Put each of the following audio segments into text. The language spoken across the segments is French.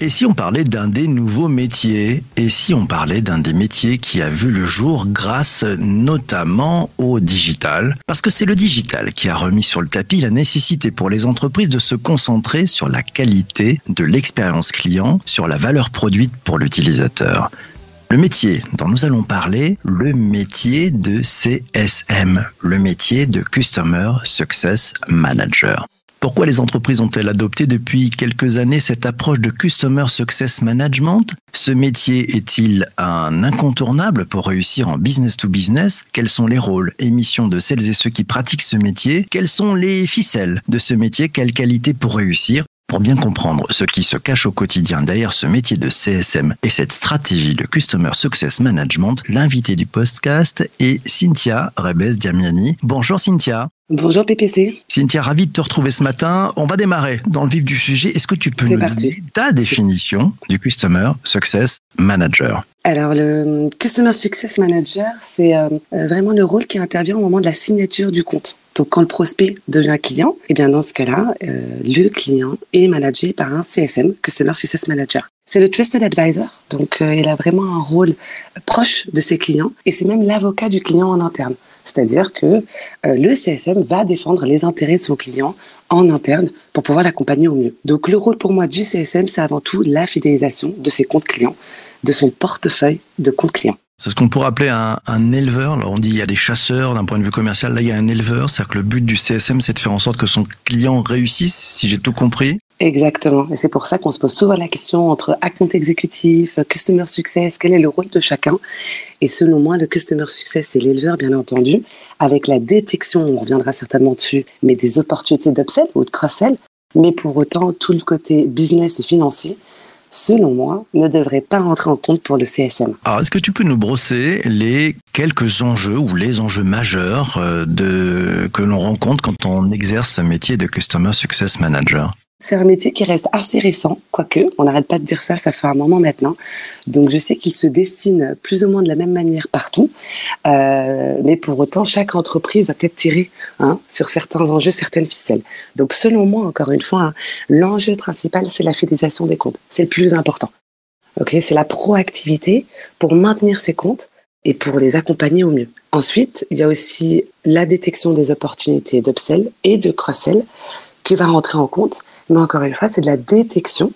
Et si on parlait d'un des nouveaux métiers? Et si on parlait d'un des métiers qui a vu le jour grâce notamment au digital? Parce que c'est le digital qui a remis sur le tapis la nécessité pour les entreprises de se concentrer sur la qualité de l'expérience client, sur la valeur produite pour l'utilisateur. Le métier dont nous allons parler, le métier de CSM, le métier de Customer Success Manager. Pourquoi les entreprises ont-elles adopté depuis quelques années cette approche de Customer Success Management? Ce métier est-il un incontournable pour réussir en business to business? Quels sont les rôles et missions de celles et ceux qui pratiquent ce métier? Quelles sont les ficelles de ce métier? Quelles qualités pour réussir? Pour bien comprendre ce qui se cache au quotidien derrière ce métier de CSM et cette stratégie de Customer Success Management, l'invité du podcast est Cynthia Rebes-Diamiani. Bonjour Cynthia. Bonjour PPC. Cynthia, ravi de te retrouver ce matin. On va démarrer dans le vif du sujet. Est-ce que tu peux nous donner ta définition du Customer Success Manager? Alors, le Customer Success Manager, c'est euh, euh, vraiment le rôle qui intervient au moment de la signature du compte. Donc, quand le prospect devient client, et eh bien dans ce cas-là, euh, le client est managé par un CSM, Customer Success Manager. C'est le Trusted Advisor, donc il a vraiment un rôle proche de ses clients et c'est même l'avocat du client en interne. C'est-à-dire que le CSM va défendre les intérêts de son client en interne pour pouvoir l'accompagner au mieux. Donc le rôle pour moi du CSM, c'est avant tout la fidélisation de ses comptes clients de son portefeuille de compte client. C'est ce qu'on pourrait appeler un, éleveur. Alors on dit il y a des chasseurs d'un point de vue commercial. Là, il y a un éleveur. C'est-à-dire que le but du CSM, c'est de faire en sorte que son client réussisse, si j'ai tout compris. Exactement. Et c'est pour ça qu'on se pose souvent la question entre account exécutif, customer success, quel est le rôle de chacun? Et selon moi, le customer success, c'est l'éleveur, bien entendu, avec la détection, on reviendra certainement dessus, mais des opportunités d'upsell ou de cross-sell. Mais pour autant, tout le côté business et financier, selon moi, ne devrait pas rentrer en compte pour le CSM. Alors, est-ce que tu peux nous brosser les quelques enjeux ou les enjeux majeurs euh, que l'on rencontre quand on exerce ce métier de Customer Success Manager? C'est un métier qui reste assez récent, quoique, on n'arrête pas de dire ça, ça fait un moment maintenant. Donc je sais qu'il se dessine plus ou moins de la même manière partout, euh, mais pour autant, chaque entreprise va peut-être tirer hein, sur certains enjeux, certaines ficelles. Donc selon moi, encore une fois, hein, l'enjeu principal, c'est la fidélisation des comptes. C'est le plus important. Ok, c'est la proactivité pour maintenir ces comptes et pour les accompagner au mieux. Ensuite, il y a aussi la détection des opportunités d'upsell et de cross-sell qui va rentrer en compte mais encore une fois, c'est de la détection.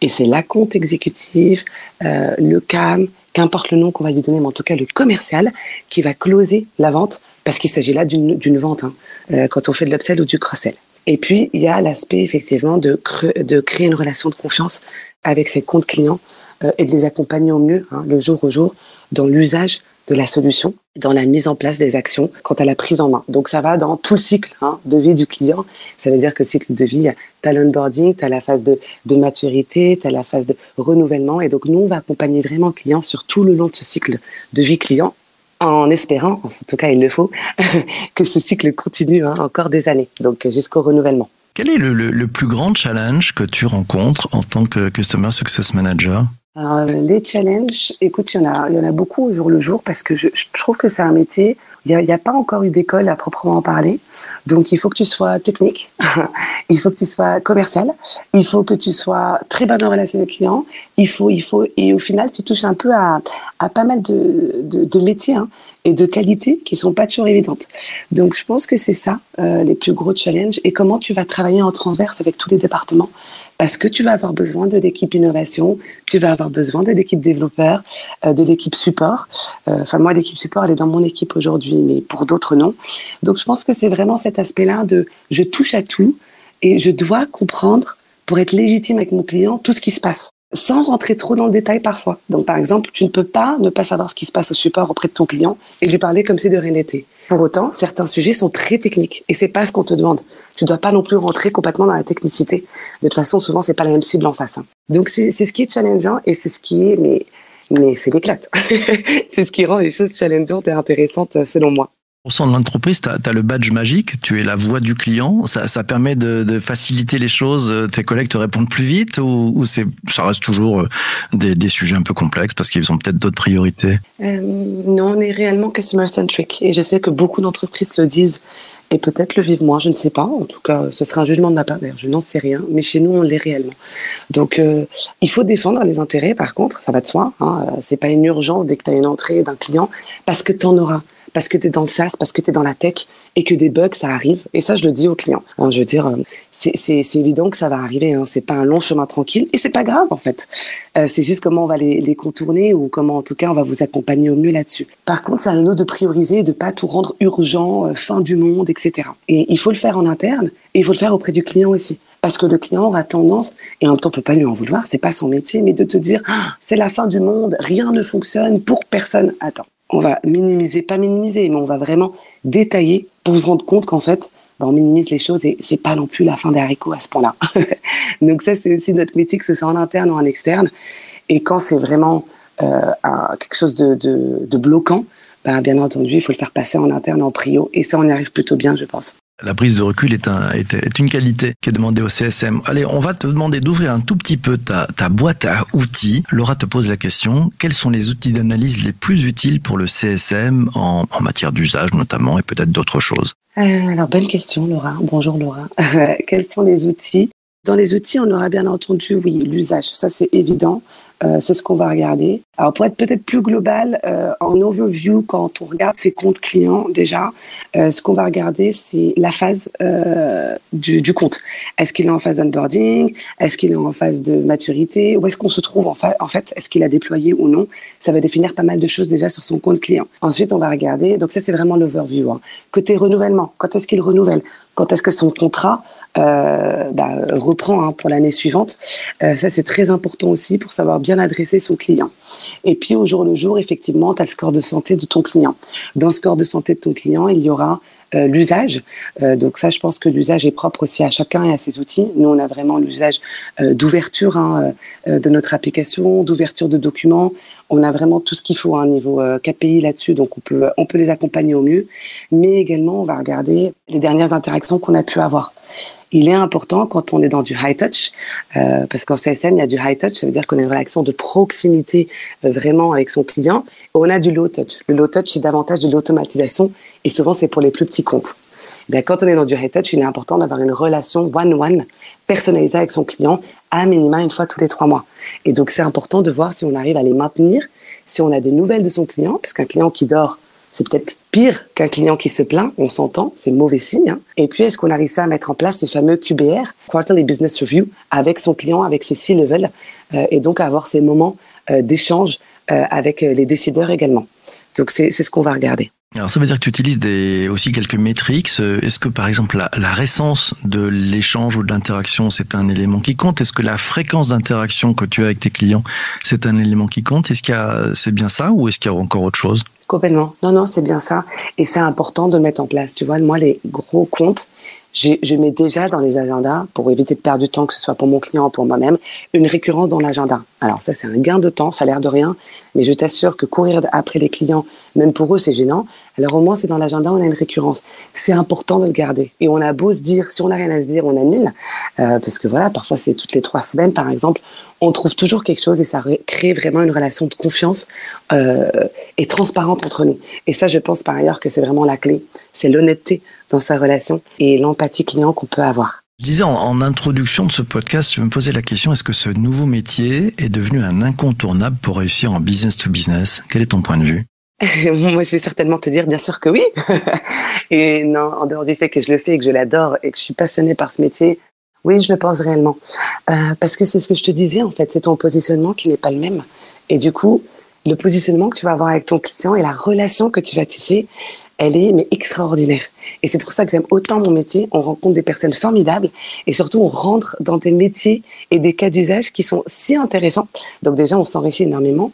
Et c'est la compte exécutif, euh, le CAM, qu'importe le nom qu'on va lui donner, mais en tout cas le commercial, qui va closer la vente, parce qu'il s'agit là d'une vente, hein, euh, quand on fait de l'upsell ou du cross-sell. Et puis, il y a l'aspect effectivement de, de créer une relation de confiance avec ses comptes clients euh, et de les accompagner au mieux, hein, le jour au jour, dans l'usage de la solution, dans la mise en place des actions quant à la prise en main. Donc ça va dans tout le cycle hein, de vie du client. Ça veut dire que le cycle de vie, tu as l'onboarding, tu as la phase de, de maturité, tu as la phase de renouvellement. Et donc nous, on va accompagner vraiment le client sur tout le long de ce cycle de vie client en espérant, en tout cas il le faut, que ce cycle continue hein, encore des années, donc jusqu'au renouvellement. Quel est le, le, le plus grand challenge que tu rencontres en tant que Customer Success Manager? Alors, les challenges, écoute, il y en a, il y en a beaucoup au jour le jour parce que je, je trouve que c'est un métier. Il n'y a, a, pas encore eu d'école à proprement parler. Donc, il faut que tu sois technique, il faut que tu sois commercial, il faut que tu sois très bonne en relation avec les clients. Il faut, il faut, et au final, tu touches un peu à, à pas mal de, de, de métiers hein, et de qualités qui sont pas toujours évidentes. Donc, je pense que c'est ça euh, les plus gros challenges et comment tu vas travailler en transverse avec tous les départements parce que tu vas avoir besoin de l'équipe innovation, tu vas avoir besoin de l'équipe développeur, euh, de l'équipe support. Euh, enfin, moi, l'équipe support, elle est dans mon équipe aujourd'hui, mais pour d'autres, non. Donc, je pense que c'est vraiment cet aspect-là de je touche à tout et je dois comprendre pour être légitime avec mon client tout ce qui se passe sans rentrer trop dans le détail parfois. Donc, par exemple, tu ne peux pas ne pas savoir ce qui se passe au support auprès de ton client et lui parler comme si de rien n'était. Pour autant, certains sujets sont très techniques et c'est pas ce qu'on te demande. Tu dois pas non plus rentrer complètement dans la technicité. De toute façon, souvent, c'est pas la même cible en face. Hein. Donc, c'est ce qui est challengeant et c'est ce qui est, mais, mais c'est l'éclate. c'est ce qui rend les choses challengeantes et intéressantes selon moi. De l'entreprise, tu as, le badge magique, tu es la voix du client. Ça, permet de, faciliter les choses. Tes collègues te répondent plus vite ou, ça reste toujours euh, des, sujets un peu complexes parce qu'ils ont peut-être d'autres priorités? Euh, Non, on est réellement customer-centric. Et je sais que beaucoup d'entreprises le disent et peut-être le vivent moins, je ne sais pas. En tout cas, ce sera un jugement de ma part. Je n'en sais rien, mais chez nous, on l'est réellement. Donc, euh, il faut défendre les intérêts. Par contre, ça va de soi. Hein, c'est pas une urgence dès que tu as une entrée d'un client, parce que tu en auras parce que tu es dans le SaaS, parce que tu es dans la tech et que des bugs, ça arrive. Et ça, je le dis aux clients. Je veux dire, euh, c'est évident que ça va arriver. Hein. C'est pas un long chemin tranquille et c'est pas grave en fait. Euh, c'est juste comment on va les, les, contourner ou comment en tout cas on va vous accompagner au mieux là-dessus. Par contre, c'est à nous de prioriser et de pas tout rendre urgent, euh, fin du monde, etc. Et il faut le faire en interne et il faut le faire auprès du client aussi. Parce que le client aura tendance, et en même temps on peut pas lui en vouloir, c'est pas son métier, mais de te dire ah, c'est la fin du monde, rien ne fonctionne pour personne. Attends, on va minimiser, pas minimiser, mais on va vraiment détailler pour se rendre compte qu'en fait, bah, on minimise les choses et c'est pas non plus la fin des haricots à ce point-là. Donc ça, c'est aussi notre métier, que ce soit en interne ou en externe. Et quand c'est vraiment euh, quelque chose de, bloquant, bah, bien entendu, il faut le faire passer en interne, en prio. Et ça, on y arrive plutôt bien, je pense. La prise de recul est, un, est, une qualité qui est demandée au CSM. Allez, on va te demander d'ouvrir un tout petit peu ta, boîte à outils. Laura te pose la question, quels sont les outils d'analyse les plus utiles pour le CSM en, en matière d'usage notamment et peut-être d'autres choses? Euh, Alors, bonne question Laura. Bonjour Laura. quels sont les outils? Dans les outils, on aura bien entendu, oui, l'usage, ça c'est évident. Euh, c'est ce qu'on va regarder. Alors pour être peut-être plus global, euh, en overview, quand on regarde ses comptes clients déjà, euh, ce qu'on va regarder, c'est la phase du, du, compte. Est-ce qu'il est en phase d'onboarding Est-ce qu'il est en phase de maturité? Où est-ce qu'on se trouve en, en fait Est-ce qu'il a déployé ou non? Ça va définir pas mal de choses déjà sur son compte client. Ensuite, on va regarder, donc ça c'est vraiment l'overview. Hein. Côté renouvellement, quand est-ce qu'il renouvelle? Quand est-ce que son contrat euh, bah, reprend hein, pour l'année suivante. Euh, ça, c'est très important aussi pour savoir bien adresser son client. Et puis, au jour le jour, effectivement, tu as le score de santé de ton client. Dans le score de santé de ton client, il y aura euh, l'usage. Euh, donc ça, je pense que l'usage est propre aussi à chacun et à ses outils. Nous, on a vraiment l'usage euh, d'ouverture hein, de notre application, d'ouverture de documents. On a vraiment tout ce qu'il faut à un niveau KPI là-dessus, donc on peut, on peut les accompagner au mieux. Mais également, on va regarder les dernières interactions qu'on a pu avoir il est important quand on est dans du high touch, euh, parce qu'en CSM, il y a du high touch, ça veut dire qu'on a une réaction de proximité euh, vraiment avec son client. Et on a du low touch. Le low touch, c'est davantage de l'automatisation, et souvent, c'est pour les plus petits comptes. Eh bien, quand on est dans du high touch, il est important d'avoir une relation one-one personnalisée avec son client, à minima une fois tous les trois mois. Et donc, c'est important de voir si on arrive à les maintenir, si on a des nouvelles de son client, parce qu'un client qui dort c'est peut-être pire qu'un client qui se plaint, on s'entend, c'est mauvais signe. Hein. Et puis, est-ce qu'on a réussi à mettre en place ces fameux QBR, Quarterly Business Review, avec son client, avec ses C-level, euh, et donc avoir ces moments euh, d'échange euh, avec les décideurs également. Donc, c'est ce qu'on va regarder. Alors ça veut dire que tu utilises aussi quelques métriques. Est-ce que par exemple la, la récence de l'échange ou de l'interaction c'est un élément qui compte? Est-ce que la fréquence d'interaction que tu as avec tes clients c'est un élément qui compte? Est-ce qu'il y a c'est bien ça ou est-ce qu'il y a encore autre chose? Complètement. Non, non, c'est bien ça. Et c'est important de mettre en place. Tu vois, moi, les gros comptes, je mets déjà dans les agendas, pour éviter de perdre du temps, que ce soit pour mon client ou pour moi-même, une récurrence dans l'agenda. Alors ça, c'est un gain de temps, ça a l'air de rien, mais je t'assure que courir après les clients, même pour eux, c'est gênant. Alors au moins, c'est dans l'agenda, on a une récurrence. C'est important de le garder. Et on a beau se dire, si on n'a rien à se dire, on annule. Euh, parce que voilà, parfois, c'est toutes les trois semaines, par exemple, on trouve toujours quelque chose et ça crée vraiment une relation de confiance euh, et transparente entre nous. Et ça, je pense par ailleurs que c'est vraiment la clé. C'est l'honnêteté dans sa relation et l'empathie client qu'on peut avoir. Je disais en, introduction de ce podcast, je me posais la question, est-ce que ce nouveau métier est devenu un incontournable pour réussir en business to business? Quel est ton point de vue? Moi, je vais certainement te dire, bien sûr que oui. et non, en dehors du fait que je le fais et que je l'adore et que je suis passionnée par ce métier, oui, je le pense réellement. Euh, parce que c'est ce que je te disais, en fait, c'est ton positionnement qui n'est pas le même. Et du coup, le positionnement que tu vas avoir avec ton client et la relation que tu vas tisser, elle est mais extraordinaire. Et c'est pour ça que j'aime autant mon métier. On rencontre des personnes formidables et surtout on rentre dans des métiers et des cas d'usage qui sont si intéressants. Donc déjà, on s'enrichit énormément.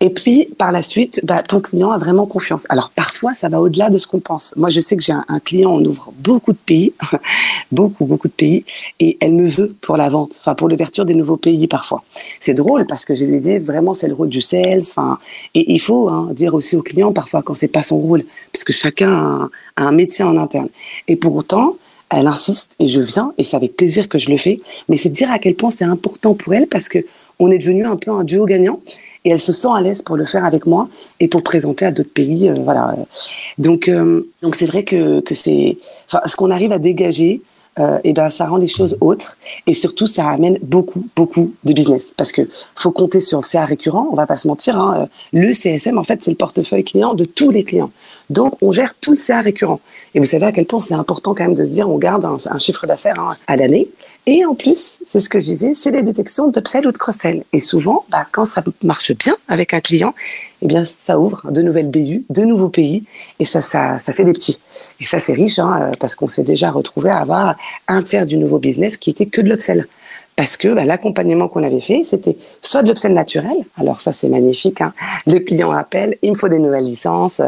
Et puis par la suite, bah, ton client a vraiment confiance. Alors parfois, ça va au-delà de ce qu'on pense. Moi, je sais que j'ai un, client, on ouvre beaucoup de pays, beaucoup, beaucoup de pays, et elle me veut pour la vente, enfin pour l'ouverture des nouveaux pays parfois. C'est drôle parce que je lui dis vraiment c'est le rôle du sales. Et il faut hein, dire aussi au client parfois quand c'est pas son rôle, parce que chacun a un métier en interne. Et pour autant, elle insiste et je viens et c'est avec plaisir que je le fais. Mais c'est dire à quel point c'est important pour elle parce que on est devenu un peu un duo gagnant et elle se sent à l'aise pour le faire avec moi et pour présenter à d'autres pays. voilà. Donc, donc c'est vrai que, que c'est, enfin, ce qu'on arrive à dégager, euh, et ben ça rend les choses autres. Et surtout ça amène beaucoup beaucoup de business. Parce que faut compter sur le CA récurrent on va pas se mentir hein, euh, le CSM en fait c'est le portefeuille client de tous les clients. Donc on gère tout le CA récurrent. Et vous savez à quel point c'est important quand même de se dire on garde un, chiffre d'affaires hein, à l'année et en plus, c'est ce que je disais, c'est les détections d'upsell ou de cross-sell. Et souvent, bah, quand ça marche bien avec un client, eh bien, ça ouvre de nouvelles BU, de nouveaux pays, et ça, ça, ça fait des petits. Et ça, c'est riche, hein, parce qu'on s'est déjà retrouvé à avoir un tiers du nouveau business qui était que de l'upsell parce que bah, l'accompagnement qu'on avait fait, c'était soit de l'upsell naturel, alors ça c'est magnifique, hein. le client appelle, il me faut des nouvelles licences,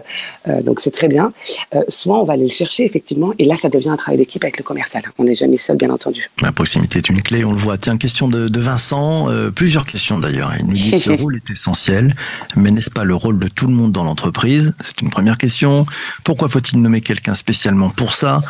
euh, donc c'est très bien, euh, soit on va aller le chercher effectivement, et là ça devient un travail d'équipe avec le commercial, on n'est jamais seul bien entendu. La proximité est une clé, on le voit. Tiens, question de, Vincent, euh, plusieurs questions d'ailleurs, il nous dit ce rôle est essentiel, mais n'est-ce pas le rôle de tout le monde dans l'entreprise? C'est une première question. Pourquoi faut-il nommer quelqu'un spécialement pour ça?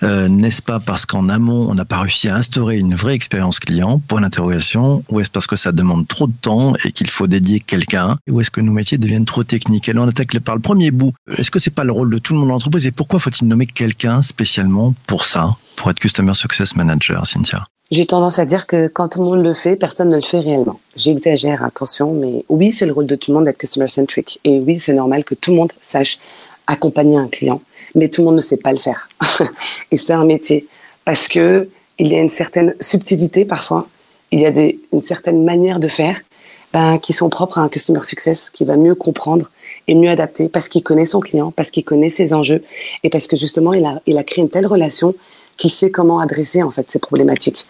N'est-ce pas parce qu'en amont, on n'a pas réussi à instaurer une vraie expérience client? Point d'interrogation. Ou est-ce parce que ça demande trop de temps et qu'il faut dédier quelqu'un Ou est-ce que nos métiers deviennent trop techniques? Et là, on attaque par le premier bout. Est-ce que c'est pas le rôle de tout le monde dans l'entreprise? Et pourquoi faut-il nommer quelqu'un spécialement pour ça, pour être Customer Success Manager, Cynthia? J'ai tendance à dire que quand tout le monde le fait, personne ne le fait réellement. J'exagère, attention, mais oui, c'est le rôle de tout le monde d'être customer centric. Et oui, c'est normal que tout le monde sache accompagner un client, mais tout le monde ne sait pas le faire. et c'est un métier parce que il y a une certaine subtilité parfois, il y a une certaine manière de faire ben, qui sont propres à un customer success qui va mieux comprendre et mieux adapter parce qu'il connaît son client, parce qu'il connaît ses enjeux et parce que justement il a, créé une telle relation qu'il sait comment adresser en fait ces problématiques.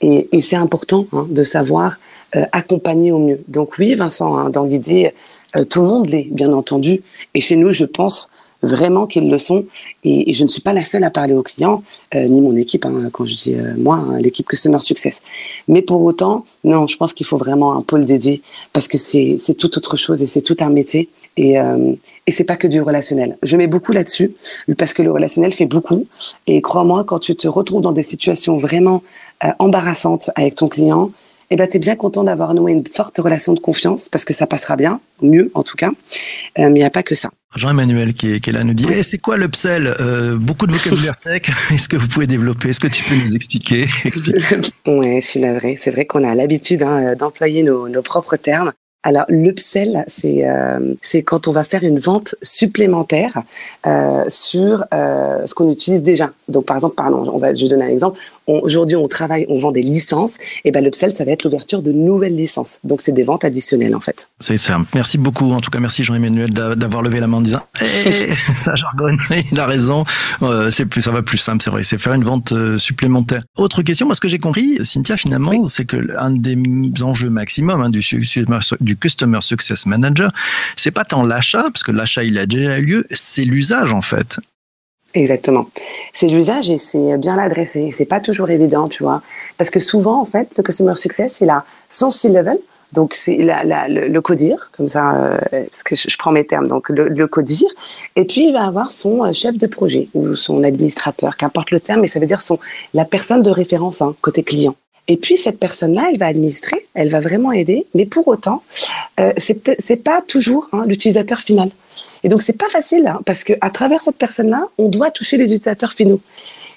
Et, et c'est important hein, de savoir euh, accompagner au mieux. Donc oui, Vincent, hein, dans l'idée, euh, tout le monde l'est, bien entendu. Et chez nous, je pense vraiment qu'ils le sont. Et, je ne suis pas la seule à parler aux clients, euh, ni mon équipe, hein, quand je dis euh, moi, hein, l'équipe Customer Success. Mais pour autant, non, je pense qu'il faut vraiment un pôle dédié parce que c'est tout autre chose et c'est tout un métier. Et, euh, et c'est pas que du relationnel. Je mets beaucoup là-dessus parce que le relationnel fait beaucoup. Et crois-moi, quand tu te retrouves dans des situations vraiment euh, embarrassantes avec ton client, eh ben, tu es bien content d'avoir noué une forte relation de confiance parce que ça passera bien, mieux en tout cas. mais il n'y a pas que ça. Jean-Emmanuel qui, est, là nous dit eh, c'est quoi l'upsell? Euh, Beaucoup de vocabulaire tech. Est-ce que vous pouvez développer? Est-ce que tu peux nous expliquer? Oui, je suis navrée. C'est vrai qu'on a l'habitude hein, d'employer nos, nos, propres termes. Alors l'upsell, c'est euh, c'est quand on va faire une vente supplémentaire euh, sur euh, ce qu'on utilise déjà. Donc par exemple, pardon, on va, je vais donner un exemple. Aujourd'hui, on travaille, on vend des licences. Et ben l'upsell, ça va être l'ouverture de nouvelles licences. Donc c'est des ventes additionnelles en fait. C'est ça. Merci beaucoup. En tout cas, merci Jean-Emmanuel d'avoir levé la main en disant hey, eh, ça jargonne. Il a raison. Euh, c'est plus, ça va plus simple, c'est vrai. C'est faire une vente euh, supplémentaire. Autre question, moi ce que j'ai compris, Cynthia, finalement, c'est que un des enjeux maximum hein, du, du Customer Success Manager, c'est pas tant l'achat, parce que l'achat il a déjà eu lieu, c'est l'usage en fait. Exactement. C'est l'usage et c'est bien l'adresser. C'est pas toujours évident, tu vois. Parce que souvent, en fait, le customer success, il a son C-level. Donc, c'est le, le, codir, comme ça, euh, parce que je, prends mes termes, donc le, le, codir. Et puis, il va avoir son euh, chef de projet ou son administrateur, qu'importe le terme, mais ça veut dire la personne de référence hein, côté client. Et puis cette personne-là, elle va administrer, elle va vraiment aider, mais pour autant, euh, c'est pas toujours hein, l'utilisateur final. Et donc c'est pas facile hein, parce que à travers cette personne-là, on doit toucher les utilisateurs finaux.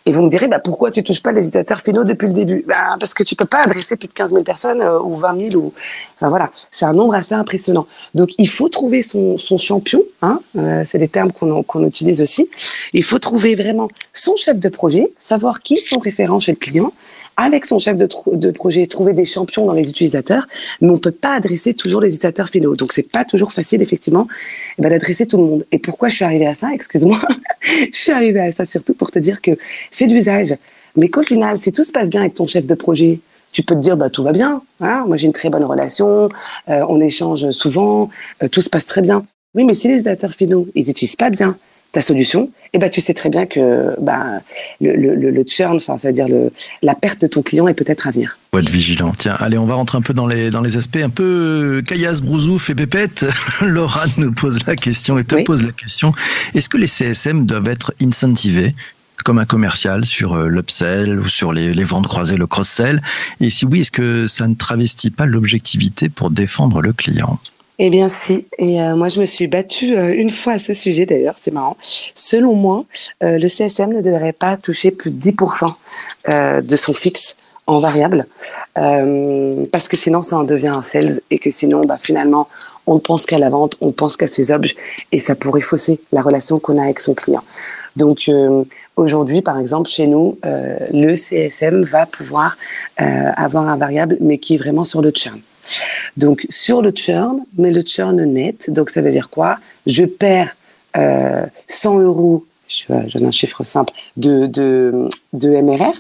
Et vous me direz, bah, pourquoi tu touches pas les utilisateurs finaux depuis le début? Bah, Parce que tu peux pas adresser plus de 15 000 personnes euh, ou 20 000. Ou... Voilà, c'est un nombre assez impressionnant. Donc il faut trouver son, son champion, hein, euh, c'est des termes qu'on utilise aussi. Il faut trouver vraiment son chef de projet, savoir qui sont référents chez le client, avec son chef de, projet, trouver des champions dans les utilisateurs, mais on peut pas adresser toujours les utilisateurs finaux. Donc c'est pas toujours facile effectivement eh ben, d'adresser tout le monde. Et pourquoi je suis arrivée à ça? Excuse-moi, je suis arrivée à ça surtout pour te dire que c'est l'usage, mais qu'au final, si tout se passe bien avec ton chef de projet, tu peux te dire bah tout va bien. Hein Moi j'ai une très bonne relation, euh, on échange souvent, euh, tout se passe très bien. Oui, mais si les utilisateurs finaux ils n'utilisent pas bien ta solution, eh ben tu sais très bien que bah, le, le, le churn, enfin, c'est-à-dire la perte de ton client est peut-être à venir. Faut être vigilant. Tiens, allez, on va rentrer un peu dans les, dans les aspects un peu caillasse, brousouf et pépette. Laura nous pose la question et te pose la question. Est-ce que les CSM doivent être incentivés comme un commercial sur euh, l'upsell ou sur les, les ventes croisées, le cross-sell? Et si oui, est-ce que ça ne travestit pas l'objectivité pour défendre le client? Eh bien si, et euh, moi je me suis battue euh, une fois à ce sujet d'ailleurs, c'est marrant. Selon moi, euh, le CSM ne devrait pas toucher plus de 10% de son fixe en variable, parce que sinon ça en devient un sales et que sinon bah, finalement on ne pense qu'à la vente, on pense qu'à ses objets et ça pourrait fausser la relation qu'on a avec son client. Donc aujourd'hui par exemple chez nous, le CSM va pouvoir avoir un variable mais qui est vraiment sur le churn. Donc sur le churn, mais le churn net, donc ça veut dire quoi? Je perds euh, 100 euros, je, donne un chiffre simple, de, de, de MRR,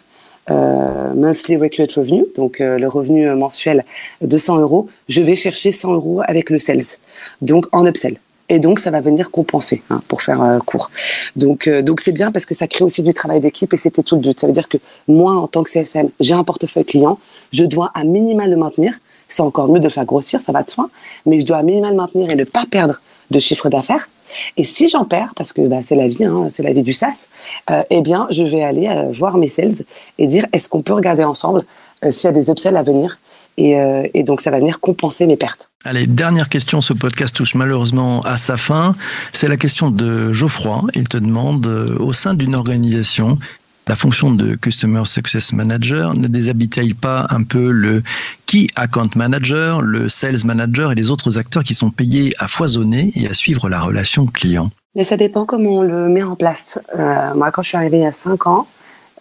euh, monthly recurrent revenue, donc euh, le revenu mensuel de 100 euros, je vais chercher 100 euros avec le sales, donc en upsell. Et donc, ça va venir compenser, hein, pour faire euh, court. Donc, euh, donc c'est bien parce que ça crée aussi du travail d'équipe et c'était tout le but. Ça veut dire que moi, en tant que CSM, j'ai un portefeuille client, je dois à minima le maintenir c'est encore mieux de faire grossir, ça va de soi, mais je dois à minimum maintenir et ne pas perdre de chiffre d'affaires. Et si j'en perds, parce que bah, c'est la vie, hein, c'est la vie du SaaS, euh, eh bien, je vais aller euh, voir mes sales et dire est-ce qu'on peut regarder ensemble euh, s'il y a des upsells à venir et, et, donc, ça va venir compenser mes pertes. Allez, dernière question. Ce podcast touche malheureusement à sa fin. C'est la question de Geoffroy. Il te demande, au sein d'une organisation, la fonction de Customer Success Manager ne déshabille pas un peu le Key Account Manager, le Sales Manager et les autres acteurs qui sont payés à foisonner et à suivre la relation client? Mais ça dépend comment on le met en place. Euh, moi, quand je suis arrivée il y a cinq ans,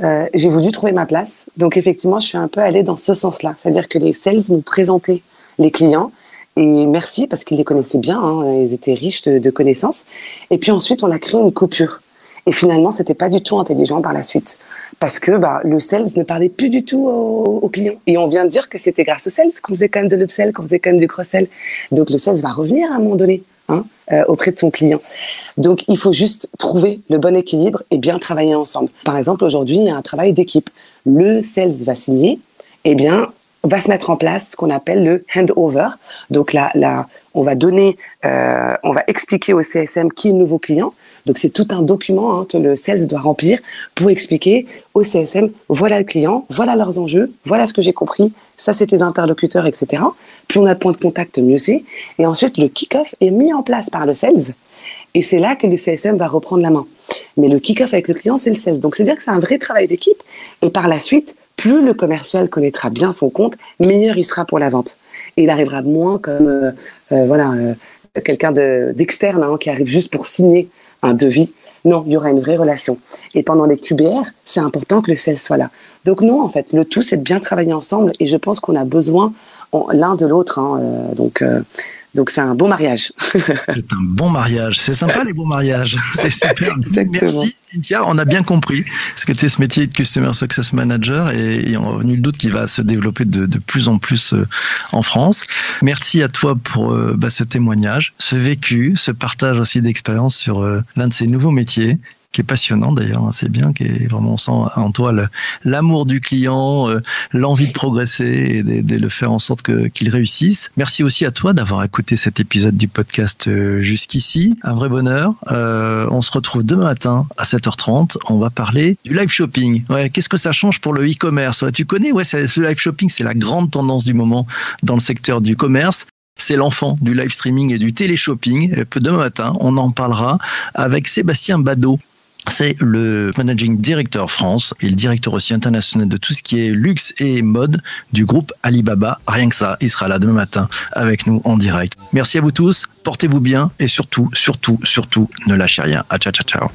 euh, j'ai voulu trouver ma place. Donc effectivement, je suis un peu allée dans ce sens-là. C'est-à-dire que les sales m'ont présenté les clients et merci parce qu'ils les connaissaient bien, hein, ils étaient riches de, connaissances. Et puis ensuite, on a créé une coupure. Et finalement, c'était pas du tout intelligent par la suite. Parce que bah, le sales ne parlait plus du tout aux, clients. Et on vient de dire que c'était grâce au sales qu'on faisait quand même de l'upsell, qu'on faisait quand même du cross-sell. Donc le sales va revenir à un moment donné hein, euh, auprès de son client. Donc il faut juste trouver le bon équilibre et bien travailler ensemble. Par exemple, aujourd'hui, il y a un travail d'équipe. Le sales va signer, eh bien, va se mettre en place ce qu'on appelle le handover. Donc là, on va donner, euh, on va expliquer au CSM qui est le nouveau client. Donc c'est tout un document hein, que le sales doit remplir pour expliquer au CSM voilà le client, voilà leurs enjeux, voilà ce que j'ai compris, ça c'est tes interlocuteurs, etc. Plus on a de points de contact, mieux c'est. Et ensuite le kick-off est mis en place par le sales. Et c'est là que le CSM va reprendre la main. Mais le kick-off avec le client, c'est le sales. Donc c'est-à-dire que c'est un vrai travail d'équipe. Et par la suite, plus le commercial connaîtra bien son compte, meilleur il sera pour la vente. Et il arrivera moins comme euh, euh, voilà euh, quelqu'un d'externe hein, qui arrive juste pour signer un devis. Non, il y aura une vraie relation. Et pendant les QBR, c'est important que le sales soit là. Donc non, en fait, le tout, c'est de bien travailler ensemble. Et je pense qu'on a besoin l'un de l'autre. Hein, euh, donc, euh, donc c'est un bon mariage. c'est un bon mariage. C'est sympa les bons mariages. C'est super. Merci Cynthia. On a bien compris ce que c'est ce métier de Customer Success Manager et, on a nul doute qu'il va se développer de, de, plus en plus euh, en France. Merci à toi pour euh, bah, ce témoignage, ce vécu, ce partage aussi d'expérience sur euh, l'un de ces nouveaux métiers qui est passionnant d'ailleurs, hein, c'est bien, qui est vraiment on sent en toi l'amour du client, euh, l'envie de progresser et de, le faire en sorte que qu'il réussisse. Merci aussi à toi d'avoir écouté cet épisode du podcast euh, jusqu'ici. Un vrai bonheur. Euh, on se retrouve demain matin à 7h30. On va parler du live shopping. Ouais, qu'est-ce que ça change pour le e-commerce? Tu connais, ouais, ce live shopping, c'est la grande tendance du moment dans le secteur du commerce c'est l'enfant du live streaming et du télé-shopping. Demain matin, on en parlera avec Sébastien Badeau c'est le managing director France et le directeur aussi international de tout ce qui est luxe et mode du groupe Alibaba. Rien que ça, il sera là demain matin avec nous en direct. Merci à vous tous, portez-vous bien et surtout, surtout, surtout, ne lâchez rien. À ciao, ciao, ciao.